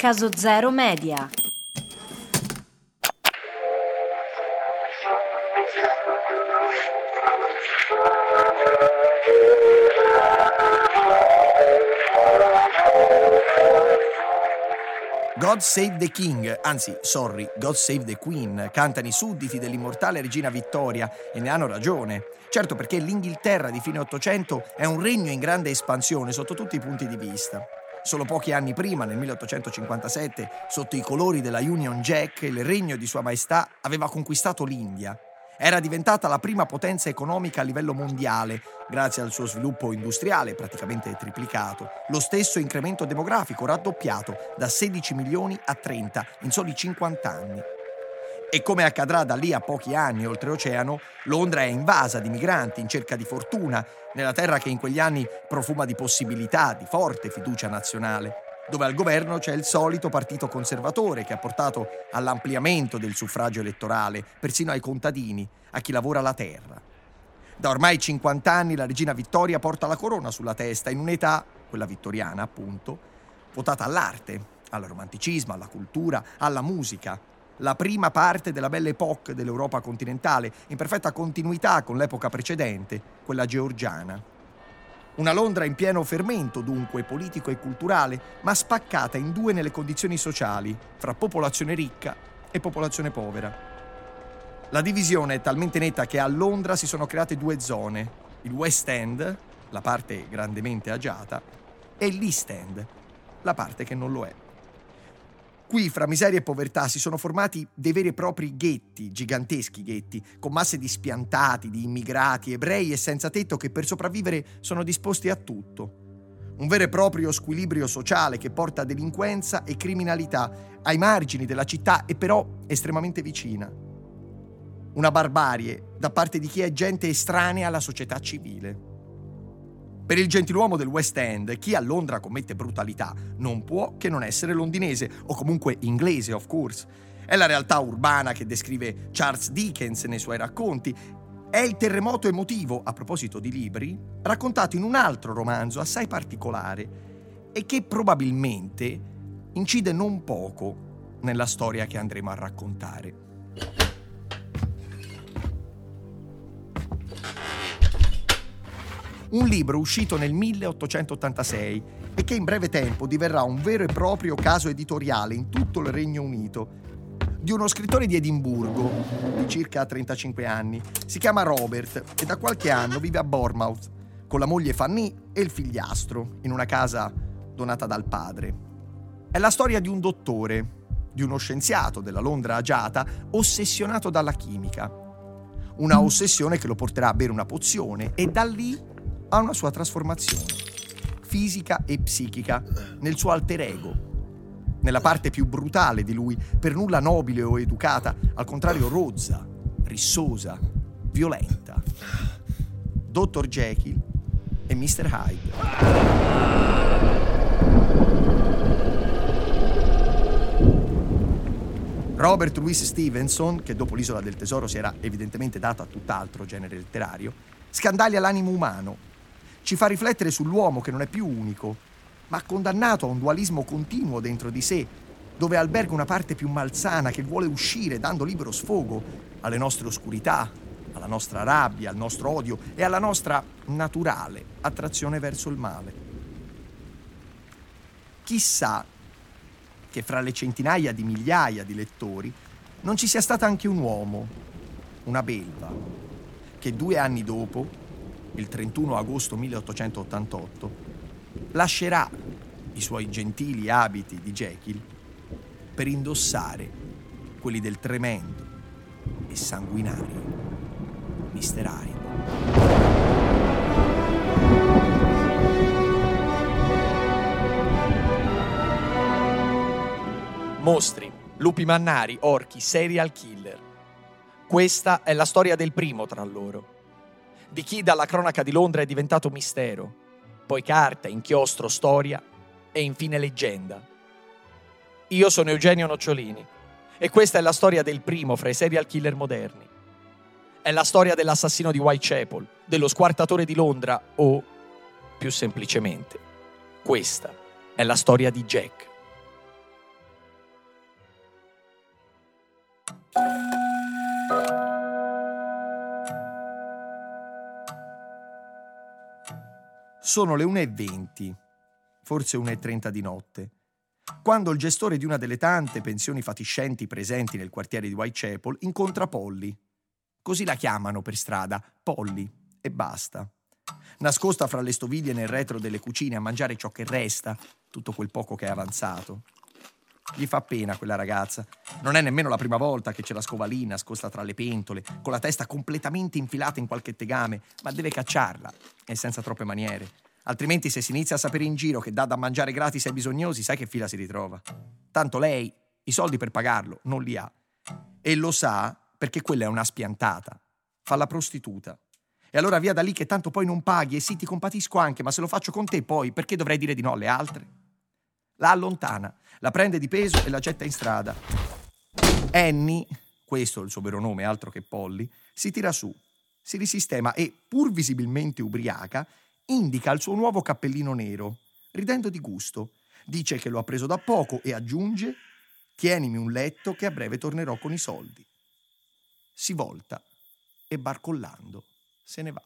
Caso Zero Media. God Save the King, anzi, sorry, God Save the Queen, cantano i sudditi dell'immortale regina Vittoria e ne hanno ragione. Certo perché l'Inghilterra di fine Ottocento è un regno in grande espansione sotto tutti i punti di vista. Solo pochi anni prima, nel 1857, sotto i colori della Union Jack, il regno di Sua Maestà aveva conquistato l'India era diventata la prima potenza economica a livello mondiale, grazie al suo sviluppo industriale praticamente triplicato, lo stesso incremento demografico raddoppiato da 16 milioni a 30 in soli 50 anni. E come accadrà da lì a pochi anni oltreoceano, Londra è invasa di migranti in cerca di fortuna, nella terra che in quegli anni profuma di possibilità, di forte fiducia nazionale dove al governo c'è il solito partito conservatore che ha portato all'ampliamento del suffragio elettorale, persino ai contadini, a chi lavora la terra. Da ormai 50 anni la regina Vittoria porta la corona sulla testa in un'età, quella vittoriana appunto, votata all'arte, al romanticismo, alla cultura, alla musica. La prima parte della Belle Époque dell'Europa continentale, in perfetta continuità con l'epoca precedente, quella georgiana. Una Londra in pieno fermento, dunque, politico e culturale, ma spaccata in due nelle condizioni sociali, fra popolazione ricca e popolazione povera. La divisione è talmente netta che a Londra si sono create due zone, il West End, la parte grandemente agiata, e l'East End, la parte che non lo è. Qui, fra miseria e povertà, si sono formati dei veri e propri ghetti, giganteschi ghetti, con masse di spiantati, di immigrati, ebrei e senza tetto che per sopravvivere sono disposti a tutto. Un vero e proprio squilibrio sociale che porta delinquenza e criminalità ai margini della città e però estremamente vicina. Una barbarie da parte di chi è gente estranea alla società civile. Per il gentiluomo del West End, chi a Londra commette brutalità non può che non essere londinese, o comunque inglese, of course. È la realtà urbana che descrive Charles Dickens nei suoi racconti. È il terremoto emotivo, a proposito di libri, raccontato in un altro romanzo assai particolare e che probabilmente incide non poco nella storia che andremo a raccontare. Un libro uscito nel 1886 e che in breve tempo diverrà un vero e proprio caso editoriale in tutto il Regno Unito di uno scrittore di Edimburgo di circa 35 anni. Si chiama Robert e da qualche anno vive a Bournemouth con la moglie Fanny e il figliastro in una casa donata dal padre. È la storia di un dottore, di uno scienziato della Londra agiata, ossessionato dalla chimica. Una ossessione che lo porterà a bere una pozione e da lì ha una sua trasformazione, fisica e psichica, nel suo alter ego, nella parte più brutale di lui, per nulla nobile o educata, al contrario rozza, rissosa, violenta. Dottor Jekyll e Mr. Hyde. Robert Louis Stevenson, che dopo l'Isola del Tesoro si era evidentemente dato a tutt'altro genere letterario, scandaglia l'animo umano ci fa riflettere sull'uomo che non è più unico, ma condannato a un dualismo continuo dentro di sé, dove alberga una parte più malsana che vuole uscire dando libero sfogo alle nostre oscurità, alla nostra rabbia, al nostro odio e alla nostra naturale attrazione verso il male. Chissà che fra le centinaia di migliaia di lettori non ci sia stato anche un uomo, una belva, che due anni dopo il 31 agosto 1888, lascerà i suoi gentili abiti di Jekyll per indossare quelli del tremendo e sanguinario Mr. Hyde. Mostri, lupi mannari, orchi, serial killer. Questa è la storia del primo tra loro. Di chi dalla cronaca di Londra è diventato mistero, poi carta, inchiostro, storia e infine leggenda. Io sono Eugenio Nocciolini e questa è la storia del primo fra i serial killer moderni. È la storia dell'assassino di Whitechapel, dello squartatore di Londra o, più semplicemente, questa è la storia di Jack. Sono le 1.20, forse 1.30 di notte, quando il gestore di una delle tante pensioni fatiscenti presenti nel quartiere di Whitechapel incontra Polly. Così la chiamano per strada, Polly, e basta. Nascosta fra le stoviglie nel retro delle cucine a mangiare ciò che resta, tutto quel poco che è avanzato. Gli fa pena quella ragazza. Non è nemmeno la prima volta che c'è la scovalina nascosta tra le pentole, con la testa completamente infilata in qualche tegame, ma deve cacciarla e senza troppe maniere. Altrimenti, se si inizia a sapere in giro che dà da mangiare gratis ai bisognosi, sai che fila si ritrova. Tanto lei i soldi per pagarlo non li ha. E lo sa perché quella è una spiantata. Fa la prostituta. E allora via da lì che tanto poi non paghi e sì ti compatisco anche, ma se lo faccio con te poi perché dovrei dire di no alle altre? La allontana, la prende di peso e la getta in strada. Annie, questo è il suo vero nome, altro che Polly, si tira su, si risistema e, pur visibilmente ubriaca, indica il suo nuovo cappellino nero, ridendo di gusto. Dice che lo ha preso da poco e aggiunge: Tienimi un letto che a breve tornerò con i soldi. Si volta e barcollando se ne va.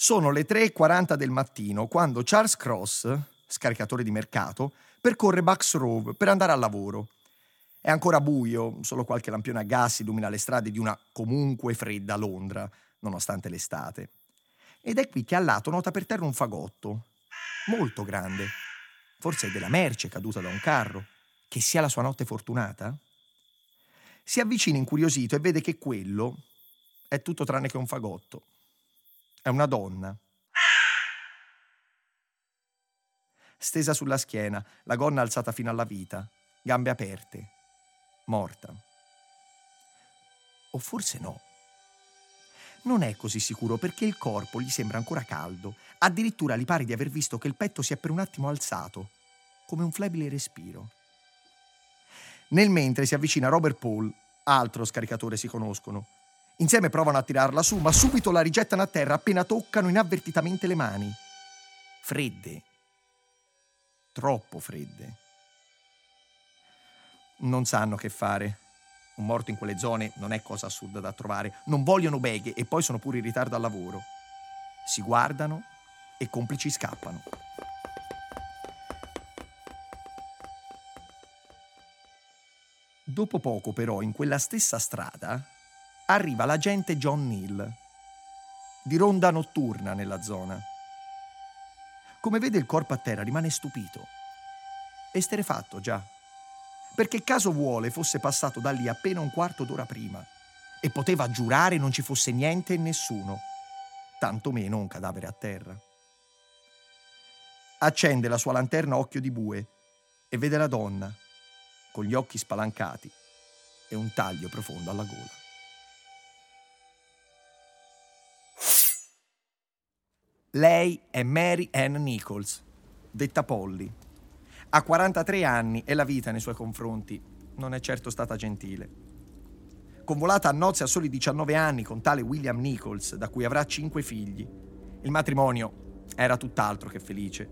Sono le 3.40 del mattino quando Charles Cross, scaricatore di mercato, percorre Bucks Row per andare al lavoro. È ancora buio, solo qualche lampione a gas illumina le strade di una comunque fredda Londra, nonostante l'estate. Ed è qui che al lato nota per terra un fagotto, molto grande. Forse è della merce caduta da un carro. Che sia la sua notte fortunata? Si avvicina incuriosito e vede che quello è tutto tranne che un fagotto. È una donna. Stesa sulla schiena, la gonna alzata fino alla vita, gambe aperte, morta. O forse no. Non è così sicuro perché il corpo gli sembra ancora caldo. Addirittura gli pare di aver visto che il petto si è per un attimo alzato, come un flebile respiro. Nel mentre si avvicina Robert Paul, altro scaricatore si conoscono, Insieme provano a tirarla su, ma subito la rigettano a terra appena toccano inavvertitamente le mani. Fredde. Troppo fredde. Non sanno che fare. Un morto in quelle zone non è cosa assurda da trovare. Non vogliono beghe e poi sono pure in ritardo al lavoro. Si guardano e complici scappano. Dopo poco, però, in quella stessa strada arriva l'agente John Neal, di ronda notturna nella zona. Come vede il corpo a terra rimane stupito. Esterefatto già, perché caso vuole fosse passato da lì appena un quarto d'ora prima e poteva giurare non ci fosse niente e nessuno, tantomeno un cadavere a terra. Accende la sua lanterna a occhio di bue e vede la donna, con gli occhi spalancati e un taglio profondo alla gola. Lei è Mary Ann Nichols, detta Polly. Ha 43 anni e la vita nei suoi confronti non è certo stata gentile. Convolata a nozze a soli 19 anni con tale William Nichols, da cui avrà 5 figli, il matrimonio era tutt'altro che felice.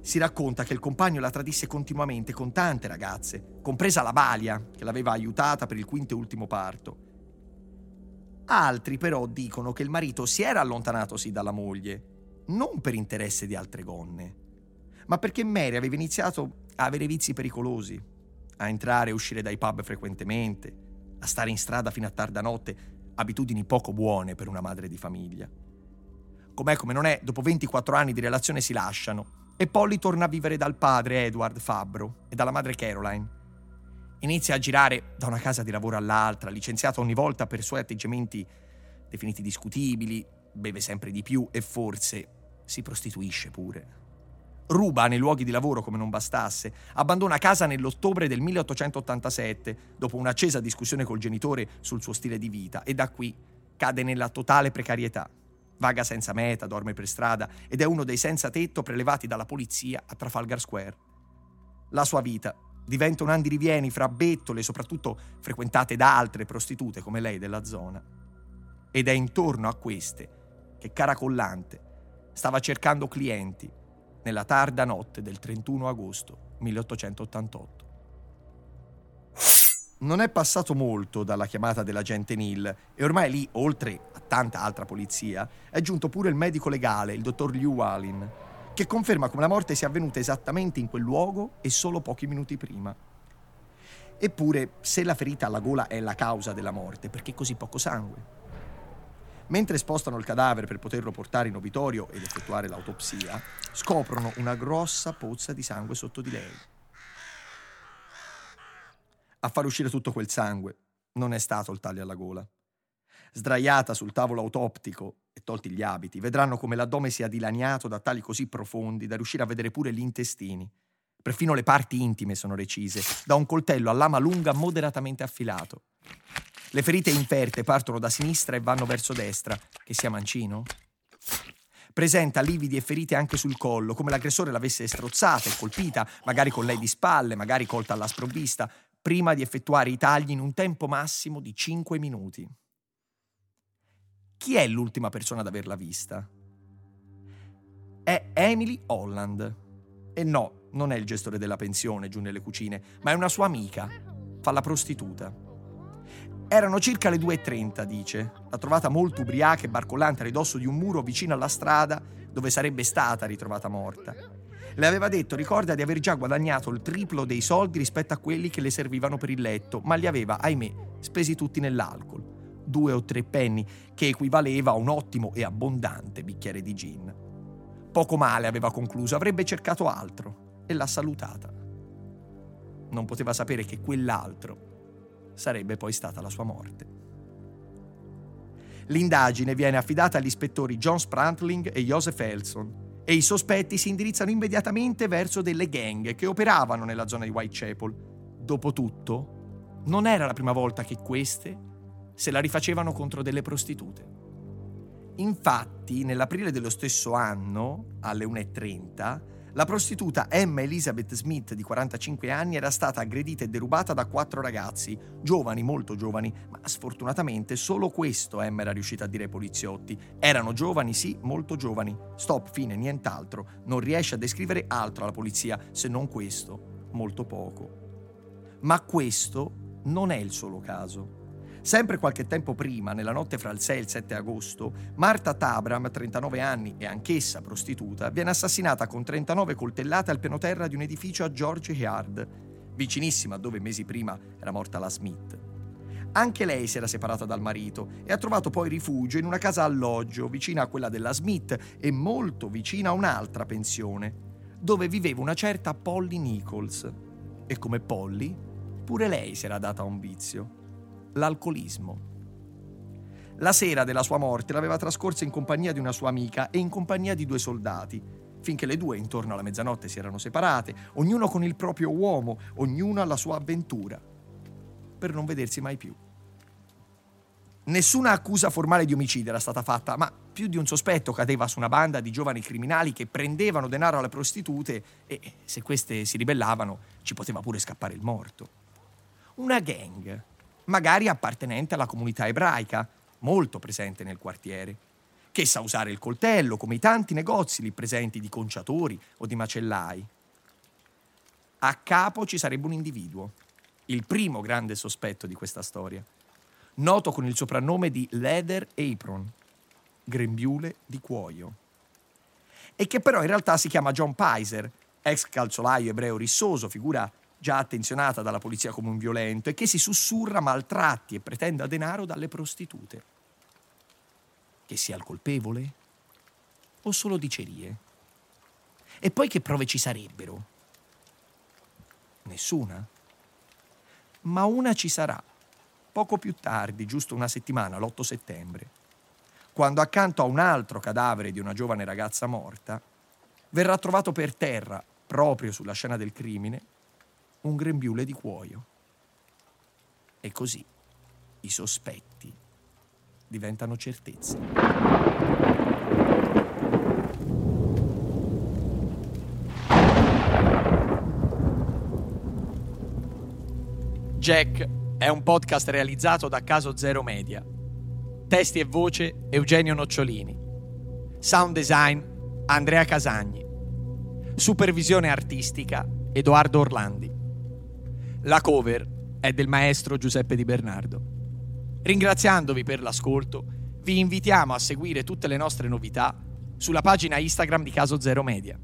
Si racconta che il compagno la tradisse continuamente con tante ragazze, compresa la Balia, che l'aveva aiutata per il quinto e ultimo parto. Altri però dicono che il marito si era allontanato sì dalla moglie, non per interesse di altre gonne, ma perché Mary aveva iniziato a avere vizi pericolosi, a entrare e uscire dai pub frequentemente, a stare in strada fino a tarda notte, abitudini poco buone per una madre di famiglia. Com'è come non è, dopo 24 anni di relazione si lasciano e Polly torna a vivere dal padre Edward Fabbro e dalla madre Caroline. Inizia a girare da una casa di lavoro all'altra, licenziata ogni volta per suoi atteggiamenti definiti discutibili, beve sempre di più e forse, si prostituisce pure. Ruba nei luoghi di lavoro come non bastasse, abbandona casa nell'ottobre del 1887 dopo un'accesa discussione col genitore sul suo stile di vita e da qui cade nella totale precarietà. Vaga senza meta, dorme per strada ed è uno dei senza tetto prelevati dalla polizia a Trafalgar Square. La sua vita diventa un andirivieni fra bettole, soprattutto frequentate da altre prostitute come lei della zona. Ed è intorno a queste che Caracollante stava cercando clienti nella tarda notte del 31 agosto 1888. Non è passato molto dalla chiamata dell'agente Neal e ormai lì, oltre a tanta altra polizia, è giunto pure il medico legale, il dottor Liu Walin, che conferma come la morte sia avvenuta esattamente in quel luogo e solo pochi minuti prima. Eppure, se la ferita alla gola è la causa della morte, perché così poco sangue? Mentre spostano il cadavere per poterlo portare in obitorio ed effettuare l'autopsia, scoprono una grossa pozza di sangue sotto di lei. A far uscire tutto quel sangue non è stato il taglio alla gola. Sdraiata sul tavolo autoptico e tolti gli abiti, vedranno come l'addome sia dilaniato da tagli così profondi da riuscire a vedere pure gli intestini. Perfino le parti intime sono recise, da un coltello a lama lunga moderatamente affilato. Le ferite inferte partono da sinistra e vanno verso destra. Che sia mancino? Presenta lividi e ferite anche sul collo, come l'aggressore l'avesse strozzata e colpita, magari con lei di spalle, magari colta alla sprovvista, prima di effettuare i tagli in un tempo massimo di 5 minuti. Chi è l'ultima persona ad averla vista? È Emily Holland. E no, non è il gestore della pensione giù nelle cucine, ma è una sua amica. Fa la prostituta. Erano circa le 2.30, dice. L'ha trovata molto ubriaca e barcollante a ridosso di un muro vicino alla strada dove sarebbe stata ritrovata morta. Le aveva detto, ricorda di aver già guadagnato il triplo dei soldi rispetto a quelli che le servivano per il letto, ma li aveva, ahimè, spesi tutti nell'alcol. Due o tre penny, che equivaleva a un ottimo e abbondante bicchiere di gin. Poco male, aveva concluso, avrebbe cercato altro e l'ha salutata. Non poteva sapere che quell'altro sarebbe poi stata la sua morte. L'indagine viene affidata agli ispettori John Sprantling e Joseph Elson e i sospetti si indirizzano immediatamente verso delle gang che operavano nella zona di Whitechapel. Dopotutto, non era la prima volta che queste se la rifacevano contro delle prostitute. Infatti, nell'aprile dello stesso anno, alle 1.30, la prostituta Emma Elizabeth Smith, di 45 anni, era stata aggredita e derubata da quattro ragazzi, giovani, molto giovani, ma sfortunatamente solo questo Emma era riuscita a dire ai poliziotti. Erano giovani, sì, molto giovani. Stop, fine, nient'altro. Non riesce a descrivere altro alla polizia se non questo, molto poco. Ma questo non è il solo caso. Sempre qualche tempo prima, nella notte fra il 6 e il 7 agosto, Marta Tabram, 39 anni e anch'essa prostituta, viene assassinata con 39 coltellate al piano terra di un edificio a George Yard, vicinissima a dove mesi prima era morta la Smith. Anche lei si era separata dal marito e ha trovato poi rifugio in una casa alloggio vicina a quella della Smith e molto vicina a un'altra pensione, dove viveva una certa Polly Nichols. E come Polly, pure lei si era data a un vizio l'alcolismo. La sera della sua morte l'aveva trascorsa in compagnia di una sua amica e in compagnia di due soldati, finché le due intorno alla mezzanotte si erano separate, ognuno con il proprio uomo, ognuno alla sua avventura, per non vedersi mai più. Nessuna accusa formale di omicidio era stata fatta, ma più di un sospetto cadeva su una banda di giovani criminali che prendevano denaro alle prostitute e, se queste si ribellavano, ci poteva pure scappare il morto. Una gang magari appartenente alla comunità ebraica, molto presente nel quartiere, che sa usare il coltello come i tanti negozi lì presenti di conciatori o di macellai. A capo ci sarebbe un individuo, il primo grande sospetto di questa storia, noto con il soprannome di Leather Apron, grembiule di cuoio, e che però in realtà si chiama John Pizer, ex calzolaio ebreo rissoso, figura già attenzionata dalla polizia come un violento e che si sussurra maltratti e pretenda denaro dalle prostitute. Che sia il colpevole? O solo dicerie? E poi che prove ci sarebbero? Nessuna? Ma una ci sarà, poco più tardi, giusto una settimana, l'8 settembre. quando accanto a un altro cadavere di una giovane ragazza morta verrà trovato per terra, proprio sulla scena del crimine, un grembiule di cuoio. E così i sospetti diventano certezze. Jack è un podcast realizzato da Caso Zero Media. Testi e voce Eugenio Nocciolini. Sound design Andrea Casagni. Supervisione artistica Edoardo Orlandi. La cover è del maestro Giuseppe Di Bernardo. Ringraziandovi per l'ascolto, vi invitiamo a seguire tutte le nostre novità sulla pagina Instagram di Caso Zero Media.